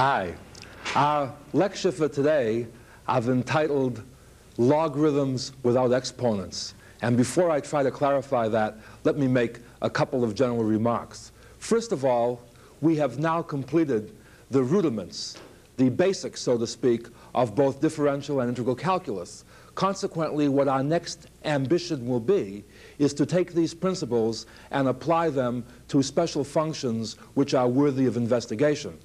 Hi. Our lecture for today I've entitled Logarithms Without Exponents. And before I try to clarify that, let me make a couple of general remarks. First of all, we have now completed the rudiments, the basics, so to speak, of both differential and integral calculus. Consequently, what our next ambition will be is to take these principles and apply them to special functions which are worthy of investigation.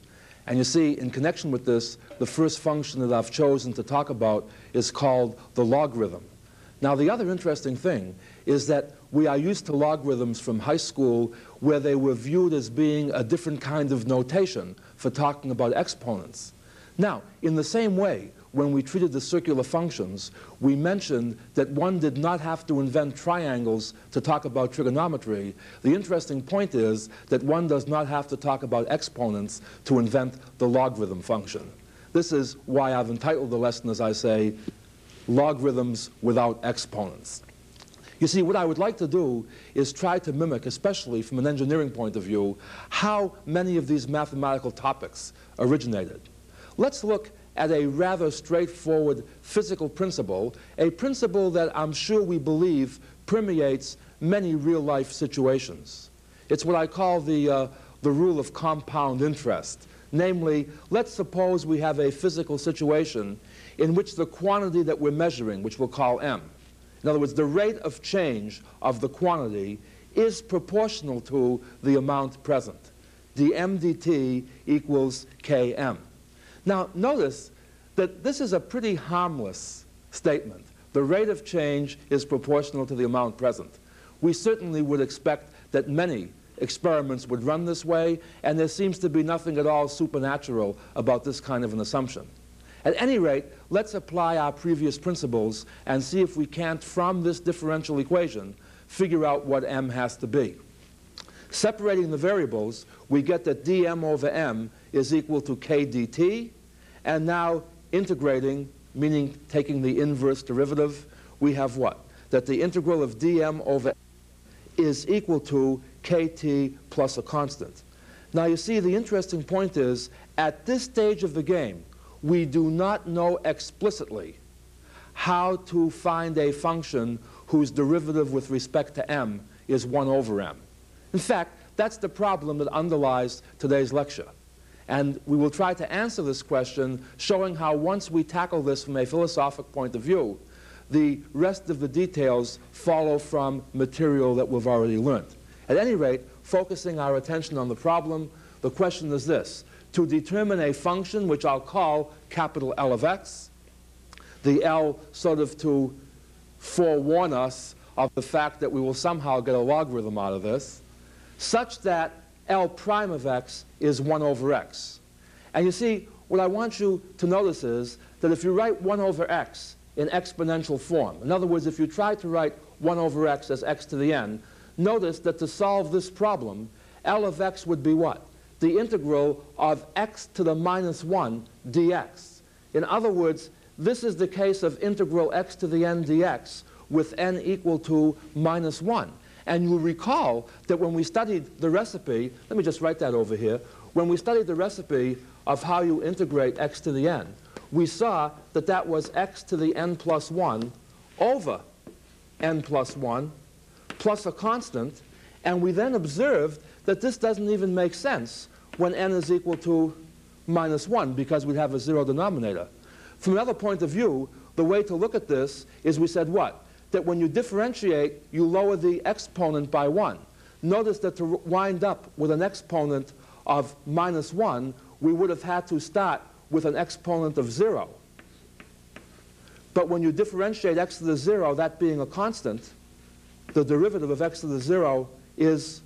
And you see, in connection with this, the first function that I've chosen to talk about is called the logarithm. Now, the other interesting thing is that we are used to logarithms from high school where they were viewed as being a different kind of notation for talking about exponents. Now, in the same way, when we treated the circular functions, we mentioned that one did not have to invent triangles to talk about trigonometry. The interesting point is that one does not have to talk about exponents to invent the logarithm function. This is why I've entitled the lesson, as I say, Logarithms Without Exponents. You see, what I would like to do is try to mimic, especially from an engineering point of view, how many of these mathematical topics originated. Let's look at a rather straightforward physical principle, a principle that I'm sure we believe permeates many real-life situations. It's what I call the, uh, the rule of compound interest. Namely, let's suppose we have a physical situation in which the quantity that we're measuring, which we'll call m, in other words, the rate of change of the quantity is proportional to the amount present. dm dt equals km. Now, notice that this is a pretty harmless statement. The rate of change is proportional to the amount present. We certainly would expect that many experiments would run this way, and there seems to be nothing at all supernatural about this kind of an assumption. At any rate, let's apply our previous principles and see if we can't, from this differential equation, figure out what m has to be. Separating the variables, we get that dm over m is equal to k dt, and now integrating, meaning taking the inverse derivative, we have what? That the integral of dm over is equal to kt plus a constant. Now you see, the interesting point is, at this stage of the game, we do not know explicitly how to find a function whose derivative with respect to m is 1 over m. In fact, that's the problem that underlies today's lecture. And we will try to answer this question, showing how once we tackle this from a philosophic point of view, the rest of the details follow from material that we've already learned. At any rate, focusing our attention on the problem, the question is this. To determine a function which I'll call capital L of x, the L sort of to forewarn us of the fact that we will somehow get a logarithm out of this, such that L prime of x is 1 over x. And you see, what I want you to notice is that if you write 1 over x in exponential form, in other words, if you try to write 1 over x as x to the n, notice that to solve this problem, L of x would be what? The integral of x to the minus 1 dx. In other words, this is the case of integral x to the n dx with n equal to minus 1. And you'll recall that when we studied the recipe, let me just write that over here, when we studied the recipe of how you integrate x to the n, we saw that that was x to the n plus 1 over n plus 1 plus a constant, and we then observed that this doesn't even make sense when n is equal to minus 1 because we'd have a zero denominator. From another point of view, the way to look at this is we said what? That when you differentiate, you lower the exponent by 1. Notice that to wind up with an exponent of minus 1, we would have had to start with an exponent of 0. But when you differentiate x to the 0, that being a constant, the derivative of x to the 0 is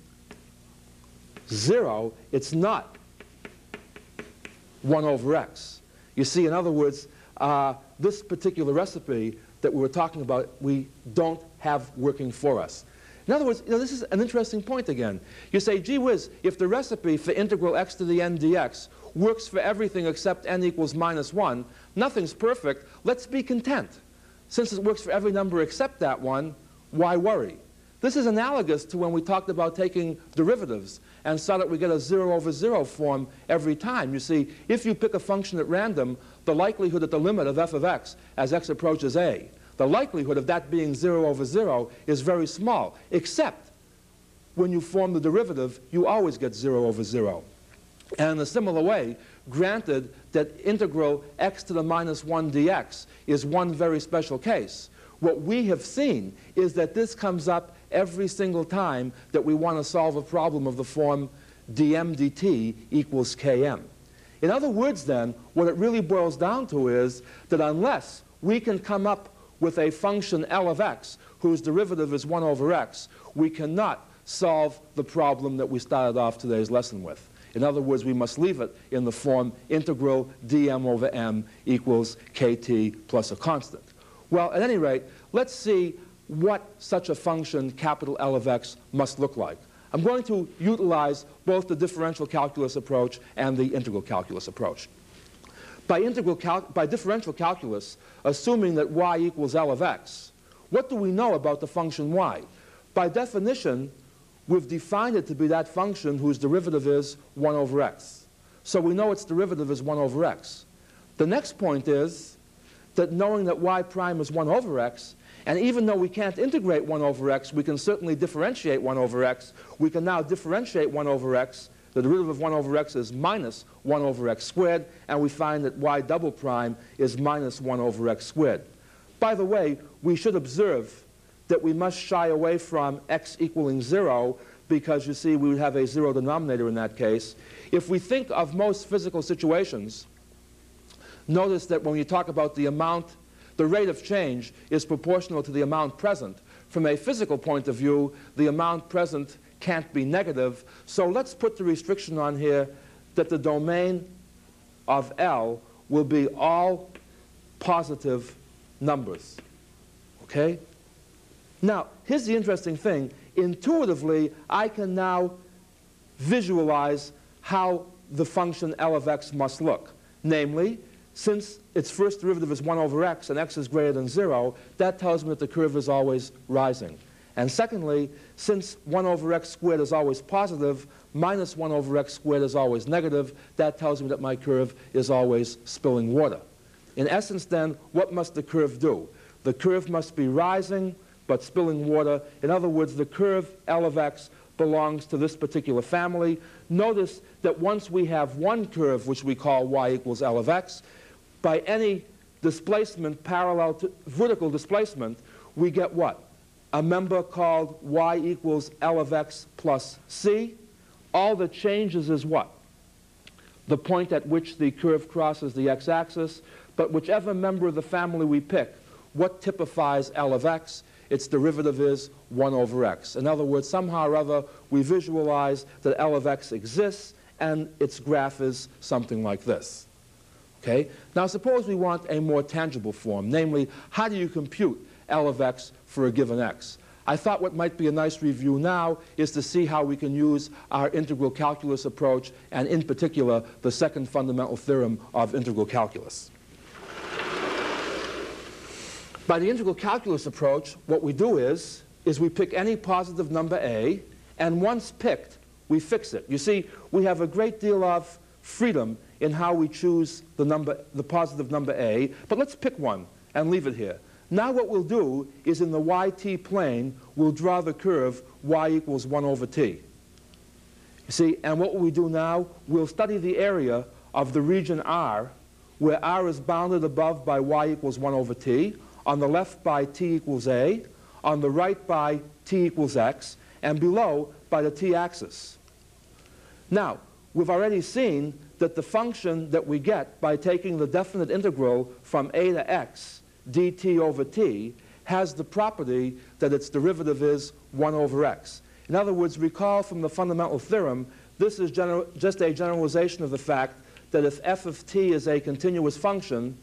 0, it's not 1 over x. You see, in other words, uh, this particular recipe that we were talking about, we don't have working for us. In other words, you know, this is an interesting point again. You say, gee whiz, if the recipe for integral x to the n dx works for everything except n equals minus 1, nothing's perfect, let's be content. Since it works for every number except that one, why worry? This is analogous to when we talked about taking derivatives and saw that we get a 0 over 0 form every time. You see, if you pick a function at random, the likelihood that the limit of f of x as x approaches a, the likelihood of that being 0 over 0 is very small, except when you form the derivative, you always get 0 over 0. And in a similar way, granted that integral x to the minus 1 dx is one very special case, what we have seen is that this comes up every single time that we want to solve a problem of the form dm dt equals km. In other words, then, what it really boils down to is that unless we can come up with a function L of x whose derivative is 1 over x, we cannot solve the problem that we started off today's lesson with. In other words, we must leave it in the form integral dm over m equals kt plus a constant. Well, at any rate, let's see what such a function, capital L of x, must look like. I'm going to utilize both the differential calculus approach and the integral calculus approach. By, integral by differential calculus, assuming that y equals L of x, what do we know about the function y? By definition, we've defined it to be that function whose derivative is 1 over x. So we know its derivative is 1 over x. The next point is that knowing that y prime is 1 over x, and even though we can't integrate 1 over x, we can certainly differentiate 1 over x. We can now differentiate 1 over x. The derivative of 1 over x is minus 1 over x squared, and we find that y double prime is minus 1 over x squared. By the way, we should observe that we must shy away from x equaling 0 because, you see, we would have a zero denominator in that case. If we think of most physical situations, notice that when you talk about the amount the rate of change is proportional to the amount present. From a physical point of view, the amount present can't be negative. So let's put the restriction on here that the domain of L will be all positive numbers. Okay? Now, here's the interesting thing. Intuitively, I can now visualize how the function L of x must look. Namely, since its first derivative is 1 over x and x is greater than 0, that tells me that the curve is always rising. And secondly, since 1 over x squared is always positive, minus 1 over x squared is always negative, that tells me that my curve is always spilling water. In essence, then, what must the curve do? The curve must be rising, but spilling water. In other words, the curve L of x belongs to this particular family. Notice that once we have one curve, which we call y equals L of x, by any displacement parallel to vertical displacement, we get what? A member called y equals L of x plus c. All that changes is what? The point at which the curve crosses the x-axis. But whichever member of the family we pick, what typifies L of x? Its derivative is 1 over x. In other words, somehow or other, we visualize that L of x exists, and its graph is something like this. Okay? Now suppose we want a more tangible form, namely, how do you compute L of x for a given x? I thought what might be a nice review now is to see how we can use our integral calculus approach, and in particular, the second fundamental theorem of integral calculus. By the integral calculus approach, what we do is, is we pick any positive number a, and once picked, we fix it. You see, we have a great deal of freedom in how we choose the, number, the positive number a, but let's pick one and leave it here. Now what we'll do is in the yt plane, we'll draw the curve y equals 1 over t. You see, and what will we do now? We'll study the area of the region R, where R is bounded above by y equals 1 over t, on the left by t equals a, on the right by t equals x, and below by the t-axis. Now, we've already seen that the function that we get by taking the definite integral from a to x dt over t has the property that its derivative is 1 over x. In other words, recall from the fundamental theorem this is just a generalization of the fact that if f of t is a continuous function,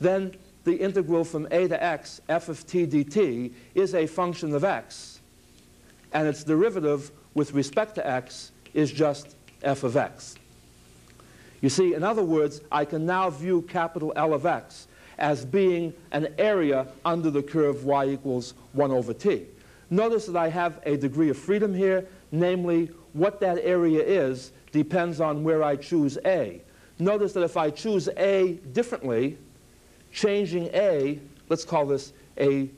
then the integral from a to x, f of t dt, is a function of x. And its derivative with respect to x is just f of x. You see, in other words, I can now view capital L of x as being an area under the curve y equals 1 over t. Notice that I have a degree of freedom here, namely what that area is depends on where I choose A. Notice that if I choose A differently, changing A, let's call this A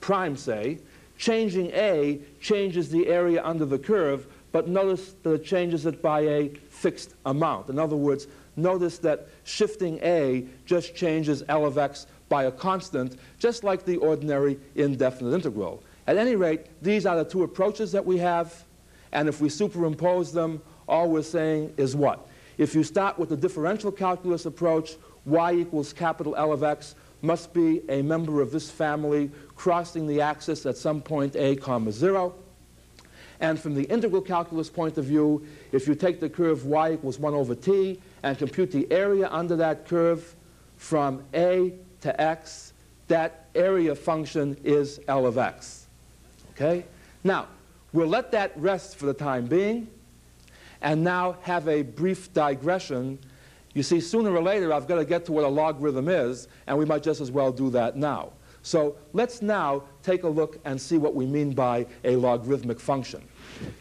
prime, say, changing A changes the area under the curve, but notice that it changes it by a fixed amount. In other words, notice that shifting A just changes L of x by a constant, just like the ordinary indefinite integral. At any rate, these are the two approaches that we have, and if we superimpose them, all we're saying is what? If you start with the differential calculus approach, y equals capital L of x must be a member of this family crossing the axis at some point a comma 0. And from the integral calculus point of view, if you take the curve y equals 1 over t and compute the area under that curve from a to x, that area function is L of x. Okay? Now, we'll let that rest for the time being and now have a brief digression. You see, sooner or later, I've got to get to what a logarithm is, and we might just as well do that now. So let's now take a look and see what we mean by a logarithmic function.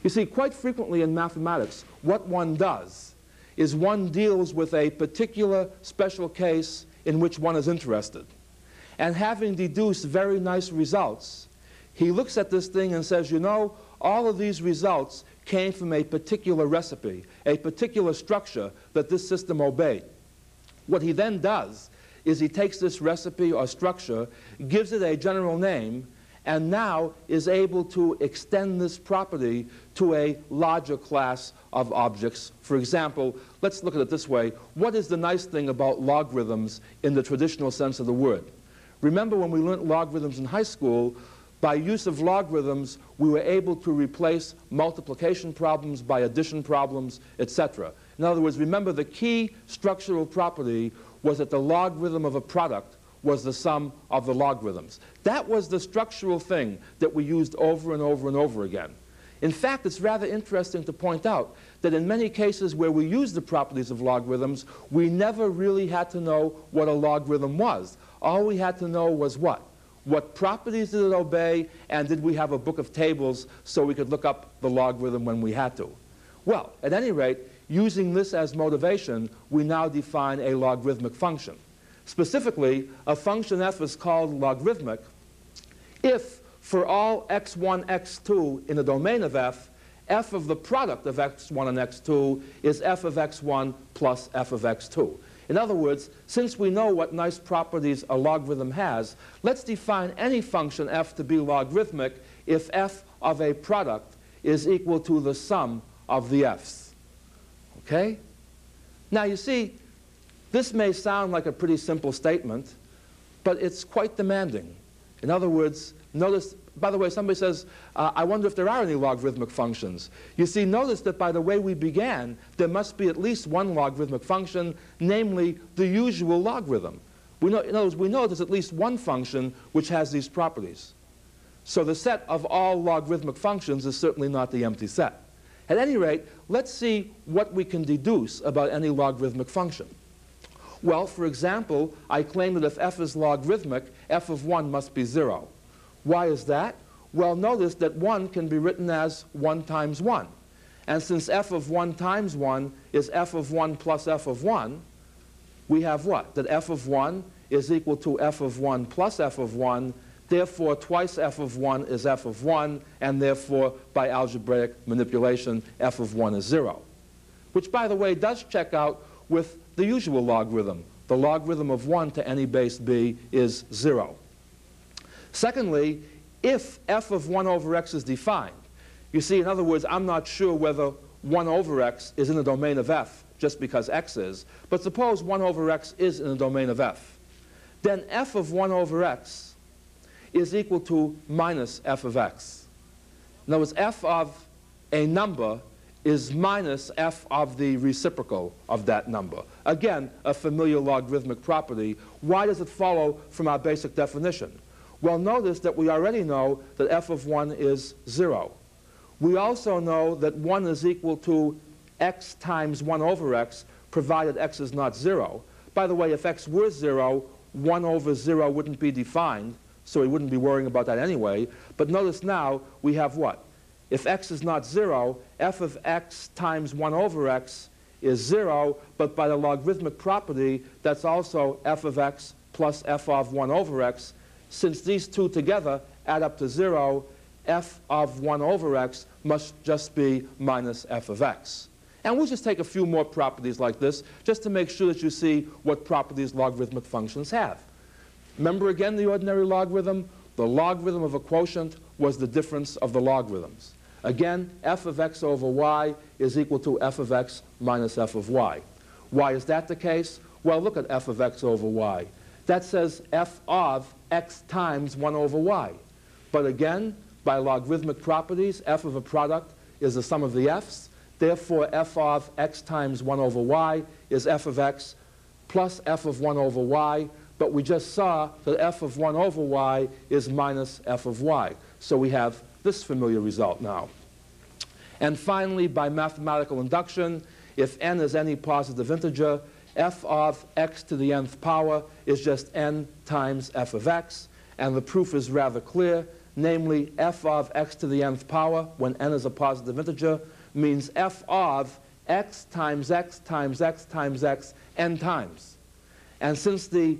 You see, quite frequently in mathematics, what one does is one deals with a particular special case in which one is interested. And having deduced very nice results, he looks at this thing and says, you know, all of these results came from a particular recipe, a particular structure that this system obeyed. What he then does is he takes this recipe or structure, gives it a general name, and now is able to extend this property to a larger class of objects. For example, let's look at it this way. What is the nice thing about logarithms in the traditional sense of the word? Remember when we learned logarithms in high school, by use of logarithms, we were able to replace multiplication problems by addition problems, etc. In other words, remember the key structural property was that the logarithm of a product was the sum of the logarithms. That was the structural thing that we used over and over and over again. In fact, it's rather interesting to point out that in many cases where we use the properties of logarithms, we never really had to know what a logarithm was. All we had to know was what? What properties did it obey, and did we have a book of tables so we could look up the logarithm when we had to? Well, at any rate, Using this as motivation, we now define a logarithmic function. Specifically, a function f is called logarithmic if for all x1, x2 in the domain of f, f of the product of x1 and x2 is f of x1 plus f of x2. In other words, since we know what nice properties a logarithm has, let's define any function f to be logarithmic if f of a product is equal to the sum of the f's. Okay? Now, you see, this may sound like a pretty simple statement, but it's quite demanding. In other words, notice, by the way, somebody says, uh, I wonder if there are any logarithmic functions. You see, notice that by the way we began, there must be at least one logarithmic function, namely the usual logarithm. We know, in other words, we know there's at least one function which has these properties. So the set of all logarithmic functions is certainly not the empty set. At any rate, let's see what we can deduce about any logarithmic function. Well, for example, I claim that if f is logarithmic, f of 1 must be 0. Why is that? Well, notice that 1 can be written as 1 times 1. And since f of 1 times 1 is f of 1 plus f of 1, we have what? That f of 1 is equal to f of 1 plus f of 1 Therefore, twice f of 1 is f of 1, and therefore, by algebraic manipulation, f of 1 is 0. Which, by the way, does check out with the usual logarithm. The logarithm of 1 to any base b is 0. Secondly, if f of 1 over x is defined, you see, in other words, I'm not sure whether 1 over x is in the domain of f just because x is, but suppose 1 over x is in the domain of f. Then f of 1 over x is equal to minus f of x. In other words, f of a number is minus f of the reciprocal of that number. Again, a familiar logarithmic property. Why does it follow from our basic definition? Well, notice that we already know that f of 1 is 0. We also know that 1 is equal to x times 1 over x, provided x is not 0. By the way, if x were 0, 1 over 0 wouldn't be defined, so we wouldn't be worrying about that anyway. But notice now we have what? If x is not 0, f of x times 1 over x is 0, but by the logarithmic property, that's also f of x plus f of 1 over x. Since these two together add up to 0, f of 1 over x must just be minus f of x. And we'll just take a few more properties like this just to make sure that you see what properties logarithmic functions have. Remember again the ordinary logarithm? The logarithm of a quotient was the difference of the logarithms. Again, f of x over y is equal to f of x minus f of y. Why is that the case? Well, look at f of x over y. That says f of x times 1 over y. But again, by logarithmic properties, f of a product is the sum of the f's. Therefore, f of x times 1 over y is f of x plus f of 1 over y. But we just saw that f of 1 over y is minus f of y. So we have this familiar result now. And finally, by mathematical induction, if n is any positive integer, f of x to the nth power is just n times f of x. And the proof is rather clear, namely f of x to the nth power, when n is a positive integer, means f of x times x times x times x n times. And since the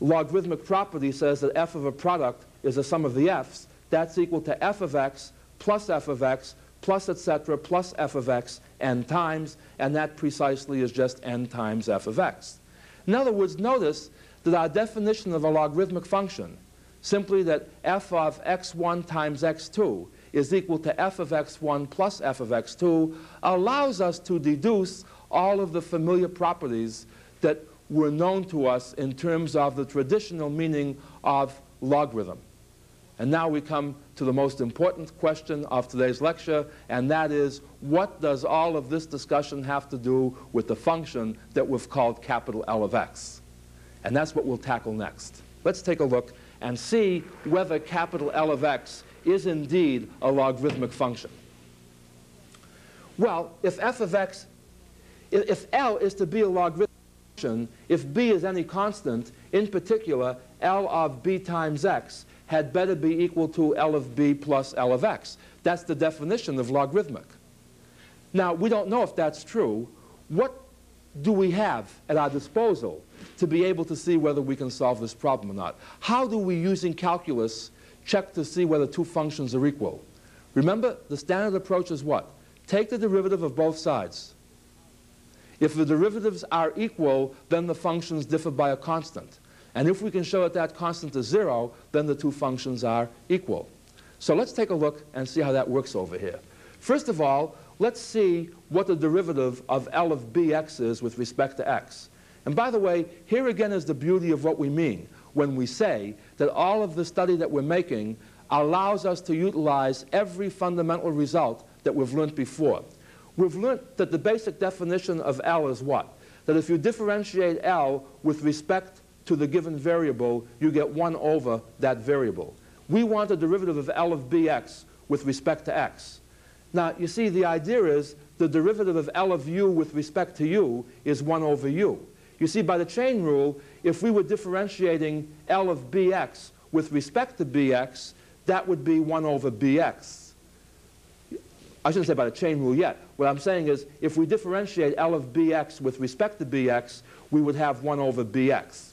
logarithmic property says that f of a product is the sum of the f's, that's equal to f of x plus f of x plus etc. plus f of x n times, and that precisely is just n times f of x. In other words, notice that our definition of a logarithmic function, simply that f of x1 times x2 is equal to f of x1 plus f of x2, allows us to deduce all of the familiar properties that were known to us in terms of the traditional meaning of logarithm. And now we come to the most important question of today's lecture, and that is, what does all of this discussion have to do with the function that we've called capital L of x? And that's what we'll tackle next. Let's take a look and see whether capital L of x is indeed a logarithmic function. Well, if f of x, if L is to be a logarithmic function, if b is any constant, in particular, L of b times x, had better be equal to L of b plus L of x. That's the definition of logarithmic. Now, we don't know if that's true. What do we have at our disposal to be able to see whether we can solve this problem or not? How do we, using calculus, check to see whether two functions are equal? Remember, the standard approach is what? Take the derivative of both sides. If the derivatives are equal, then the functions differ by a constant. And if we can show that that constant is zero, then the two functions are equal. So let's take a look and see how that works over here. First of all, let's see what the derivative of L of bx is with respect to x. And by the way, here again is the beauty of what we mean when we say that all of the study that we're making allows us to utilize every fundamental result that we've learned before. We've learned that the basic definition of L is what? That if you differentiate L with respect to the given variable, you get 1 over that variable. We want a derivative of L of bx with respect to x. Now, you see, the idea is the derivative of L of u with respect to u is 1 over u. You see, by the chain rule, if we were differentiating L of bx with respect to bx, that would be 1 over bx. I shouldn't say by the chain rule yet. What I'm saying is, if we differentiate L of bx with respect to bx, we would have 1 over bx.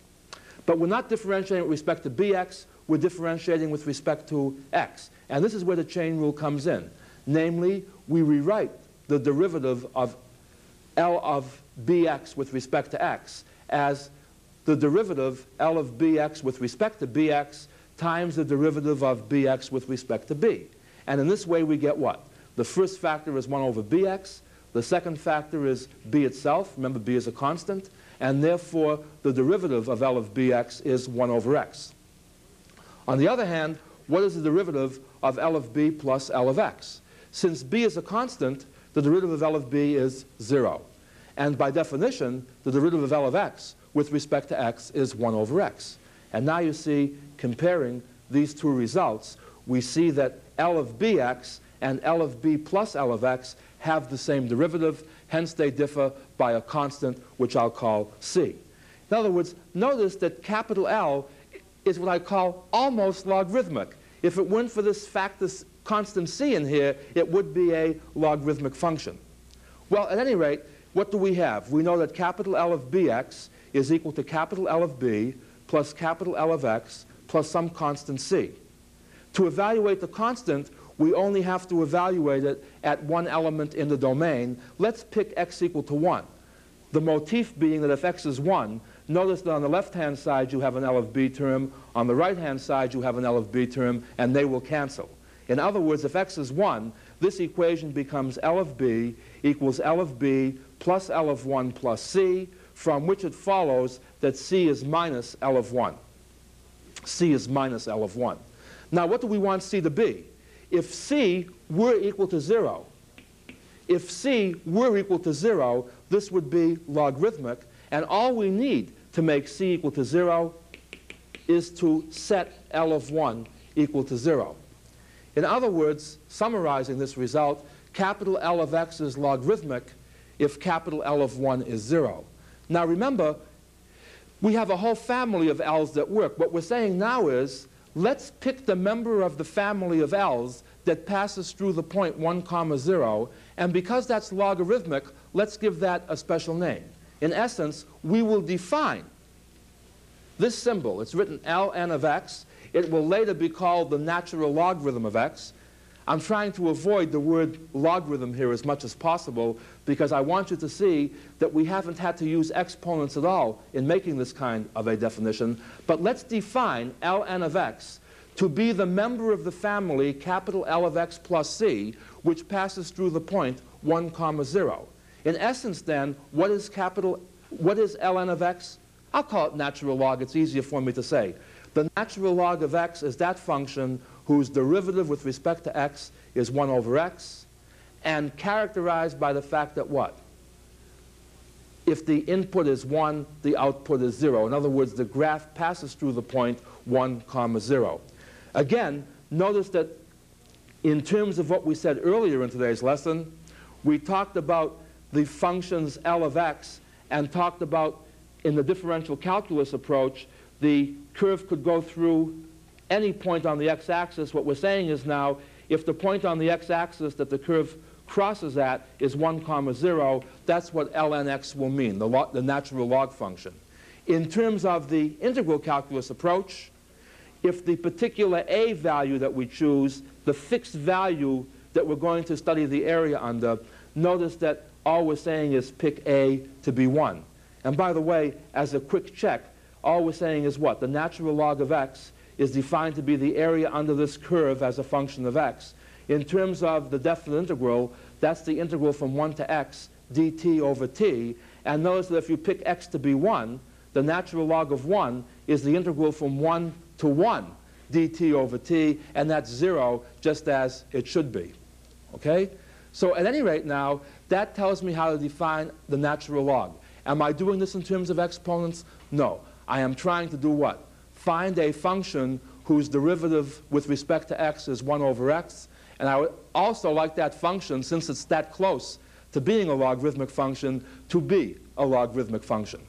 But we're not differentiating with respect to bx, we're differentiating with respect to x. And this is where the chain rule comes in. Namely, we rewrite the derivative of L of bx with respect to x as the derivative L of bx with respect to bx times the derivative of bx with respect to b. And in this way we get what? The first factor is 1 over bx. The second factor is b itself. Remember, b is a constant and therefore the derivative of L of bx is 1 over x. On the other hand, what is the derivative of L of b plus L of x? Since b is a constant, the derivative of L of b is 0. And by definition, the derivative of L of x with respect to x is 1 over x. And now you see, comparing these two results, we see that L of bx and L of b plus L of x have the same derivative, hence they differ by a constant which I'll call c. In other words, notice that capital L is what I call almost logarithmic. If it weren't for this fact, this constant c in here, it would be a logarithmic function. Well, at any rate, what do we have? We know that capital L of bx is equal to capital L of b plus capital L of x plus some constant c. To evaluate the constant, we only have to evaluate it at one element in the domain. Let's pick x equal to 1. The motif being that if x is 1, notice that on the left-hand side you have an L of b term, on the right-hand side you have an L of b term, and they will cancel. In other words, if x is 1, this equation becomes L of b equals L of b plus L of 1 plus c, from which it follows that c is minus L of 1. c is minus L of 1. Now, what do we want c to be? If c were equal to 0, if c were equal to 0, this would be logarithmic, and all we need to make c equal to 0 is to set L of 1 equal to 0. In other words, summarizing this result, capital L of x is logarithmic if capital L of 1 is 0. Now remember, we have a whole family of L's that work. What we're saying now is, let's pick the member of the family of L's that passes through the point 1 comma 0, and because that's logarithmic, let's give that a special name. In essence, we will define this symbol. It's written ln of x. It will later be called the natural logarithm of x. I'm trying to avoid the word logarithm here as much as possible because I want you to see that we haven't had to use exponents at all in making this kind of a definition. But let's define ln of x to be the member of the family capital L of x plus c, which passes through the point 1 comma 0. In essence, then, what is capital, what is ln of x? I'll call it natural log. It's easier for me to say. The natural log of x is that function whose derivative with respect to x is 1 over x, and characterized by the fact that what? If the input is 1, the output is 0. In other words, the graph passes through the point 1 comma 0. Again, notice that in terms of what we said earlier in today's lesson, we talked about the functions L of x and talked about in the differential calculus approach, the curve could go through any point on the x-axis. What we're saying is now, if the point on the x-axis that the curve crosses at is 1 comma 0, that's what ln x will mean, the, the natural log function. In terms of the integral calculus approach, if the particular a value that we choose, the fixed value that we're going to study the area under, notice that all we're saying is pick a to be 1. And by the way, as a quick check, all we're saying is what? The natural log of x is defined to be the area under this curve as a function of x. In terms of the definite integral, that's the integral from 1 to x dt over t. And notice that if you pick x to be 1, the natural log of 1 is the integral from 1 to 1 dt over t, and that's 0, just as it should be. Okay? So at any rate now, that tells me how to define the natural log. Am I doing this in terms of exponents? No. I am trying to do what? Find a function whose derivative with respect to x is 1 over x. And I would also like that function, since it's that close to being a logarithmic function, to be a logarithmic function.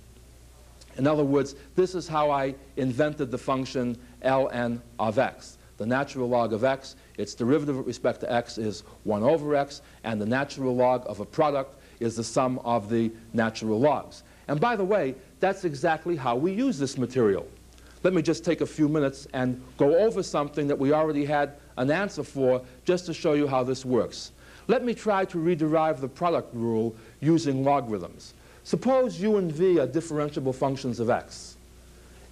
In other words, this is how I invented the function ln of x. The natural log of x, its derivative with respect to x is 1 over x, and the natural log of a product is the sum of the natural logs. And by the way, that's exactly how we use this material let me just take a few minutes and go over something that we already had an answer for just to show you how this works. Let me try to rederive the product rule using logarithms. Suppose u and v are differentiable functions of x.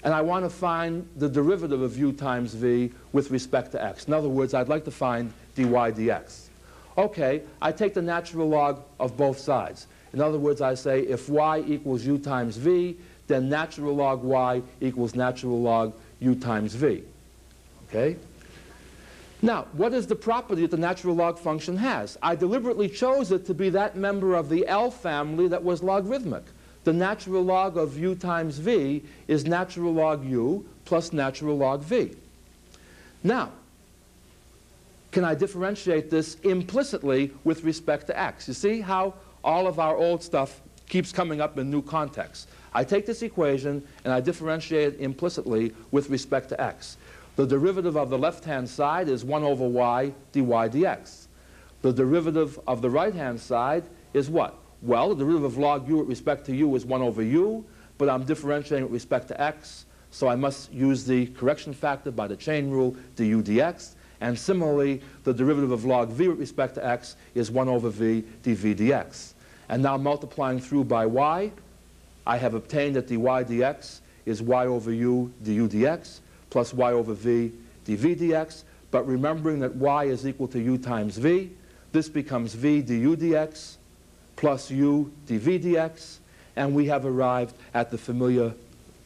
And I want to find the derivative of u times v with respect to x. In other words, I'd like to find dy dx. Okay, I take the natural log of both sides. In other words, I say if y equals u times v, then natural log y equals natural log u times v. Okay? Now, what is the property that the natural log function has? I deliberately chose it to be that member of the L family that was logarithmic. The natural log of u times v is natural log u plus natural log v. Now, can I differentiate this implicitly with respect to x? You see how all of our old stuff keeps coming up in new contexts. I take this equation and I differentiate it implicitly with respect to x. The derivative of the left-hand side is 1 over y dy dx. The derivative of the right-hand side is what? Well, the derivative of log u with respect to u is 1 over u, but I'm differentiating with respect to x, so I must use the correction factor by the chain rule du dx. And similarly, the derivative of log v with respect to x is 1 over v dv dx. And now multiplying through by y, I have obtained that dy dx is y over u du dx plus y over v dv dx. But remembering that y is equal to u times v, this becomes v du dx plus u dv dx. And we have arrived at the familiar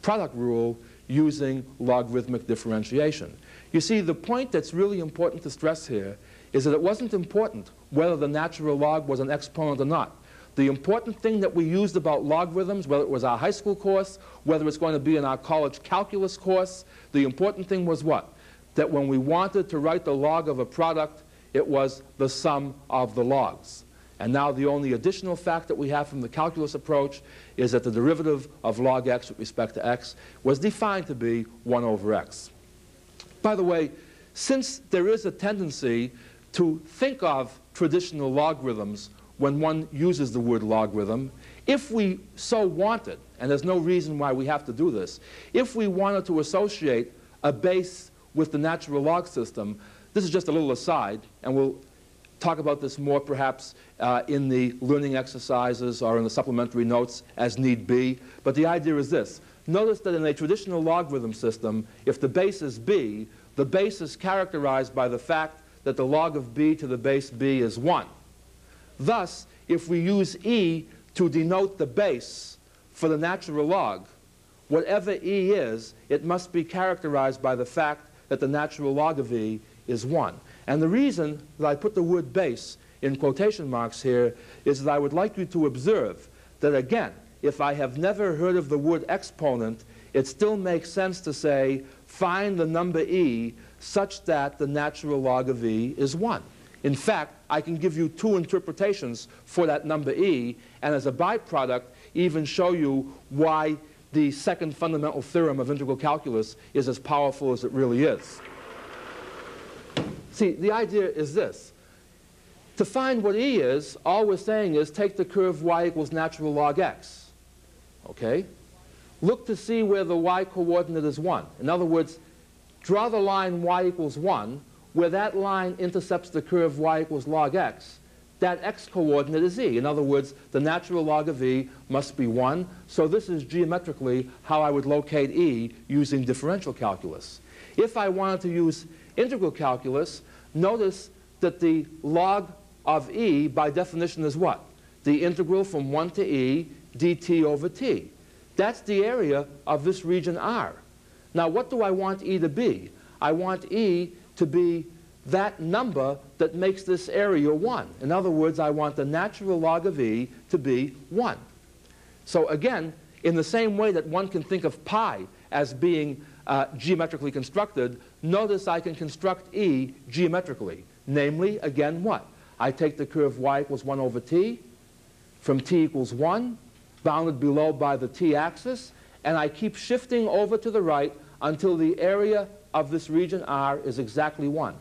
product rule using logarithmic differentiation. You see, the point that's really important to stress here is that it wasn't important whether the natural log was an exponent or not. The important thing that we used about logarithms, whether it was our high school course, whether it's going to be in our college calculus course, the important thing was what? That when we wanted to write the log of a product, it was the sum of the logs. And now the only additional fact that we have from the calculus approach is that the derivative of log x with respect to x was defined to be 1 over x. By the way, since there is a tendency to think of traditional logarithms when one uses the word logarithm, if we so wanted, and there's no reason why we have to do this, if we wanted to associate a base with the natural log system, this is just a little aside, and we'll talk about this more perhaps uh, in the learning exercises or in the supplementary notes as need be. But the idea is this. Notice that in a traditional logarithm system, if the base is b, the base is characterized by the fact that the log of b to the base b is 1. Thus, if we use e to denote the base for the natural log, whatever e is, it must be characterized by the fact that the natural log of e is 1. And the reason that I put the word base in quotation marks here is that I would like you to observe that, again, if I have never heard of the word exponent, it still makes sense to say, find the number e such that the natural log of e is 1. In fact, I can give you two interpretations for that number e, and as a byproduct, even show you why the second fundamental theorem of integral calculus is as powerful as it really is. See, the idea is this. To find what e is, all we're saying is take the curve y equals natural log x. Okay? Look to see where the y coordinate is 1. In other words, draw the line y equals 1 where that line intercepts the curve y equals log x, that x coordinate is e. In other words, the natural log of e must be 1. So this is geometrically how I would locate e using differential calculus. If I wanted to use integral calculus, notice that the log of e by definition is what? The integral from 1 to e dt over t. That's the area of this region R. Now what do I want e to be? I want e to be that number that makes this area 1. In other words, I want the natural log of e to be 1. So again, in the same way that one can think of pi as being uh, geometrically constructed, notice I can construct e geometrically. Namely, again, what? I take the curve y equals 1 over t from t equals 1, bounded below by the t-axis, and I keep shifting over to the right until the area of this region R is exactly 1.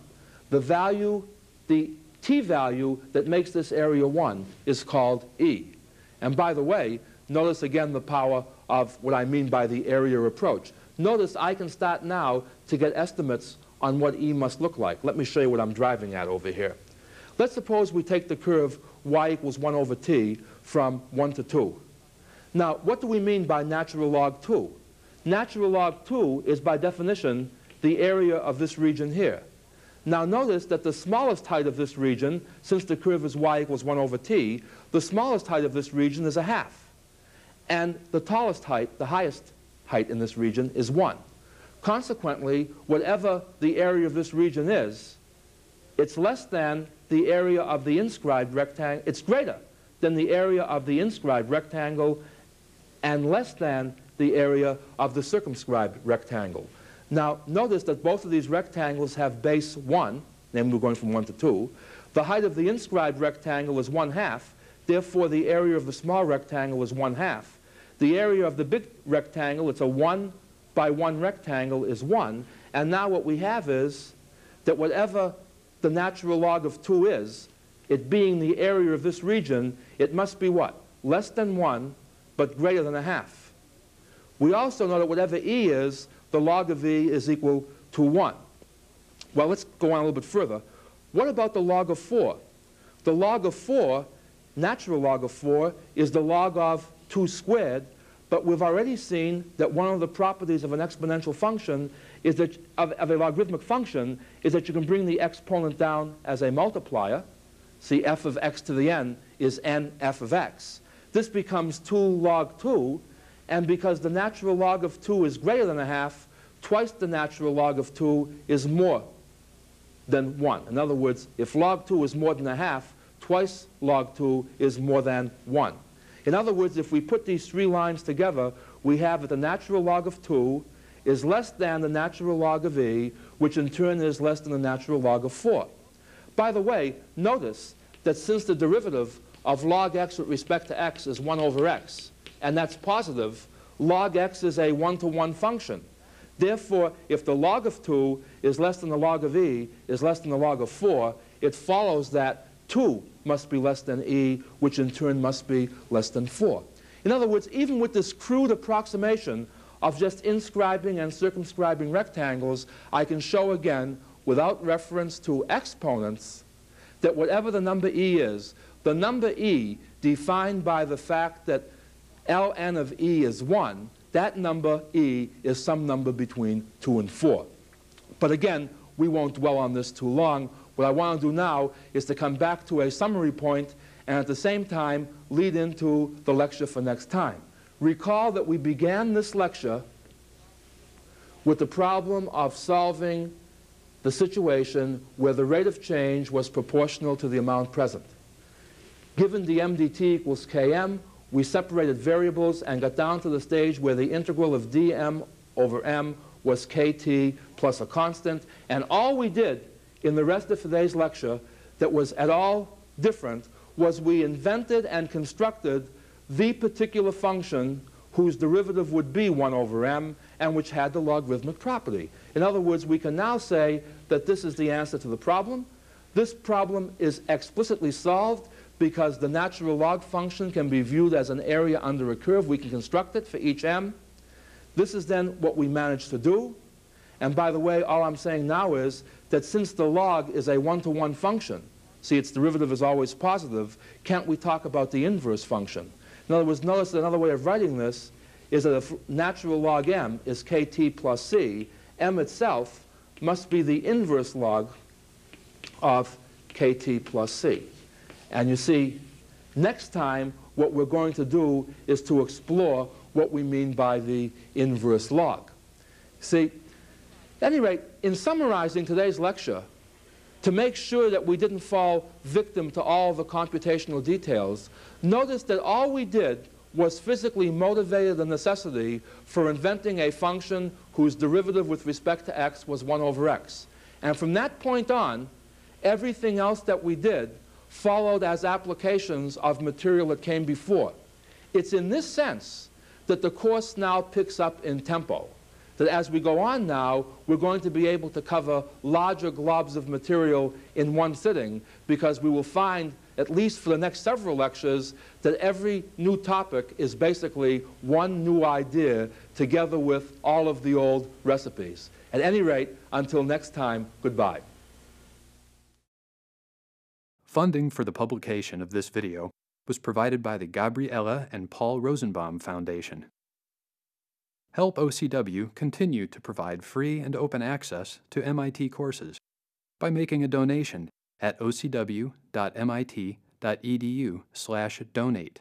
The value, the t value that makes this area 1 is called E. And by the way, notice again the power of what I mean by the area approach. Notice I can start now to get estimates on what E must look like. Let me show you what I'm driving at over here. Let's suppose we take the curve y equals 1 over t from 1 to 2. Now, what do we mean by natural log 2? Natural log 2 is by definition the area of this region here. Now notice that the smallest height of this region, since the curve is y equals 1 over t, the smallest height of this region is a half. And the tallest height, the highest height in this region, is 1. Consequently, whatever the area of this region is, it's less than the area of the inscribed rectangle, it's greater than the area of the inscribed rectangle and less than the area of the circumscribed rectangle. Now, notice that both of these rectangles have base 1, namely we're going from 1 to 2. The height of the inscribed rectangle is 1 half, therefore the area of the small rectangle is 1 half. The area of the big rectangle, it's a 1 by 1 rectangle, is 1. And now what we have is that whatever the natural log of 2 is, it being the area of this region, it must be what? Less than 1, but greater than a half. We also know that whatever e is, the log of v is equal to 1. Well, let's go on a little bit further. What about the log of 4? The log of 4, natural log of 4, is the log of 2 squared, but we've already seen that one of the properties of an exponential function is that, of, of a logarithmic function is that you can bring the exponent down as a multiplier. See, f of x to the n is n f of x. This becomes 2 log 2, and because the natural log of 2 is greater than a half, twice the natural log of 2 is more than 1. In other words, if log 2 is more than a half, twice log 2 is more than 1. In other words, if we put these three lines together, we have that the natural log of 2 is less than the natural log of e, which in turn is less than the natural log of 4. By the way, notice that since the derivative of log x with respect to x is 1 over x, and that's positive, log x is a one-to-one -one function. Therefore, if the log of 2 is less than the log of e is less than the log of 4, it follows that 2 must be less than e, which in turn must be less than 4. In other words, even with this crude approximation of just inscribing and circumscribing rectangles, I can show again, without reference to exponents, that whatever the number e is, the number e defined by the fact that ln of e is 1, that number e is some number between 2 and 4. But again, we won't dwell on this too long. What I want to do now is to come back to a summary point and at the same time lead into the lecture for next time. Recall that we began this lecture with the problem of solving the situation where the rate of change was proportional to the amount present. Given dm dt equals km, we separated variables and got down to the stage where the integral of dm over m was kt plus a constant. And all we did in the rest of today's lecture that was at all different was we invented and constructed the particular function whose derivative would be 1 over m and which had the logarithmic property. In other words, we can now say that this is the answer to the problem. This problem is explicitly solved because the natural log function can be viewed as an area under a curve. We can construct it for each m. This is then what we managed to do. And by the way, all I'm saying now is that since the log is a one-to-one -one function, see its derivative is always positive, can't we talk about the inverse function? In other words, notice that another way of writing this is that if natural log m is kt plus c, m itself must be the inverse log of kt plus c. And you see, next time what we're going to do is to explore what we mean by the inverse log. See, at any rate, in summarizing today's lecture, to make sure that we didn't fall victim to all the computational details, notice that all we did was physically motivated the necessity for inventing a function whose derivative with respect to x was 1 over x. And from that point on, everything else that we did followed as applications of material that came before. It's in this sense that the course now picks up in tempo. That as we go on now, we're going to be able to cover larger globs of material in one sitting because we will find, at least for the next several lectures, that every new topic is basically one new idea together with all of the old recipes. At any rate, until next time, goodbye. Funding for the publication of this video was provided by the Gabriella and Paul Rosenbaum Foundation. Help OCW continue to provide free and open access to MIT courses by making a donation at ocw.mit.edu/donate.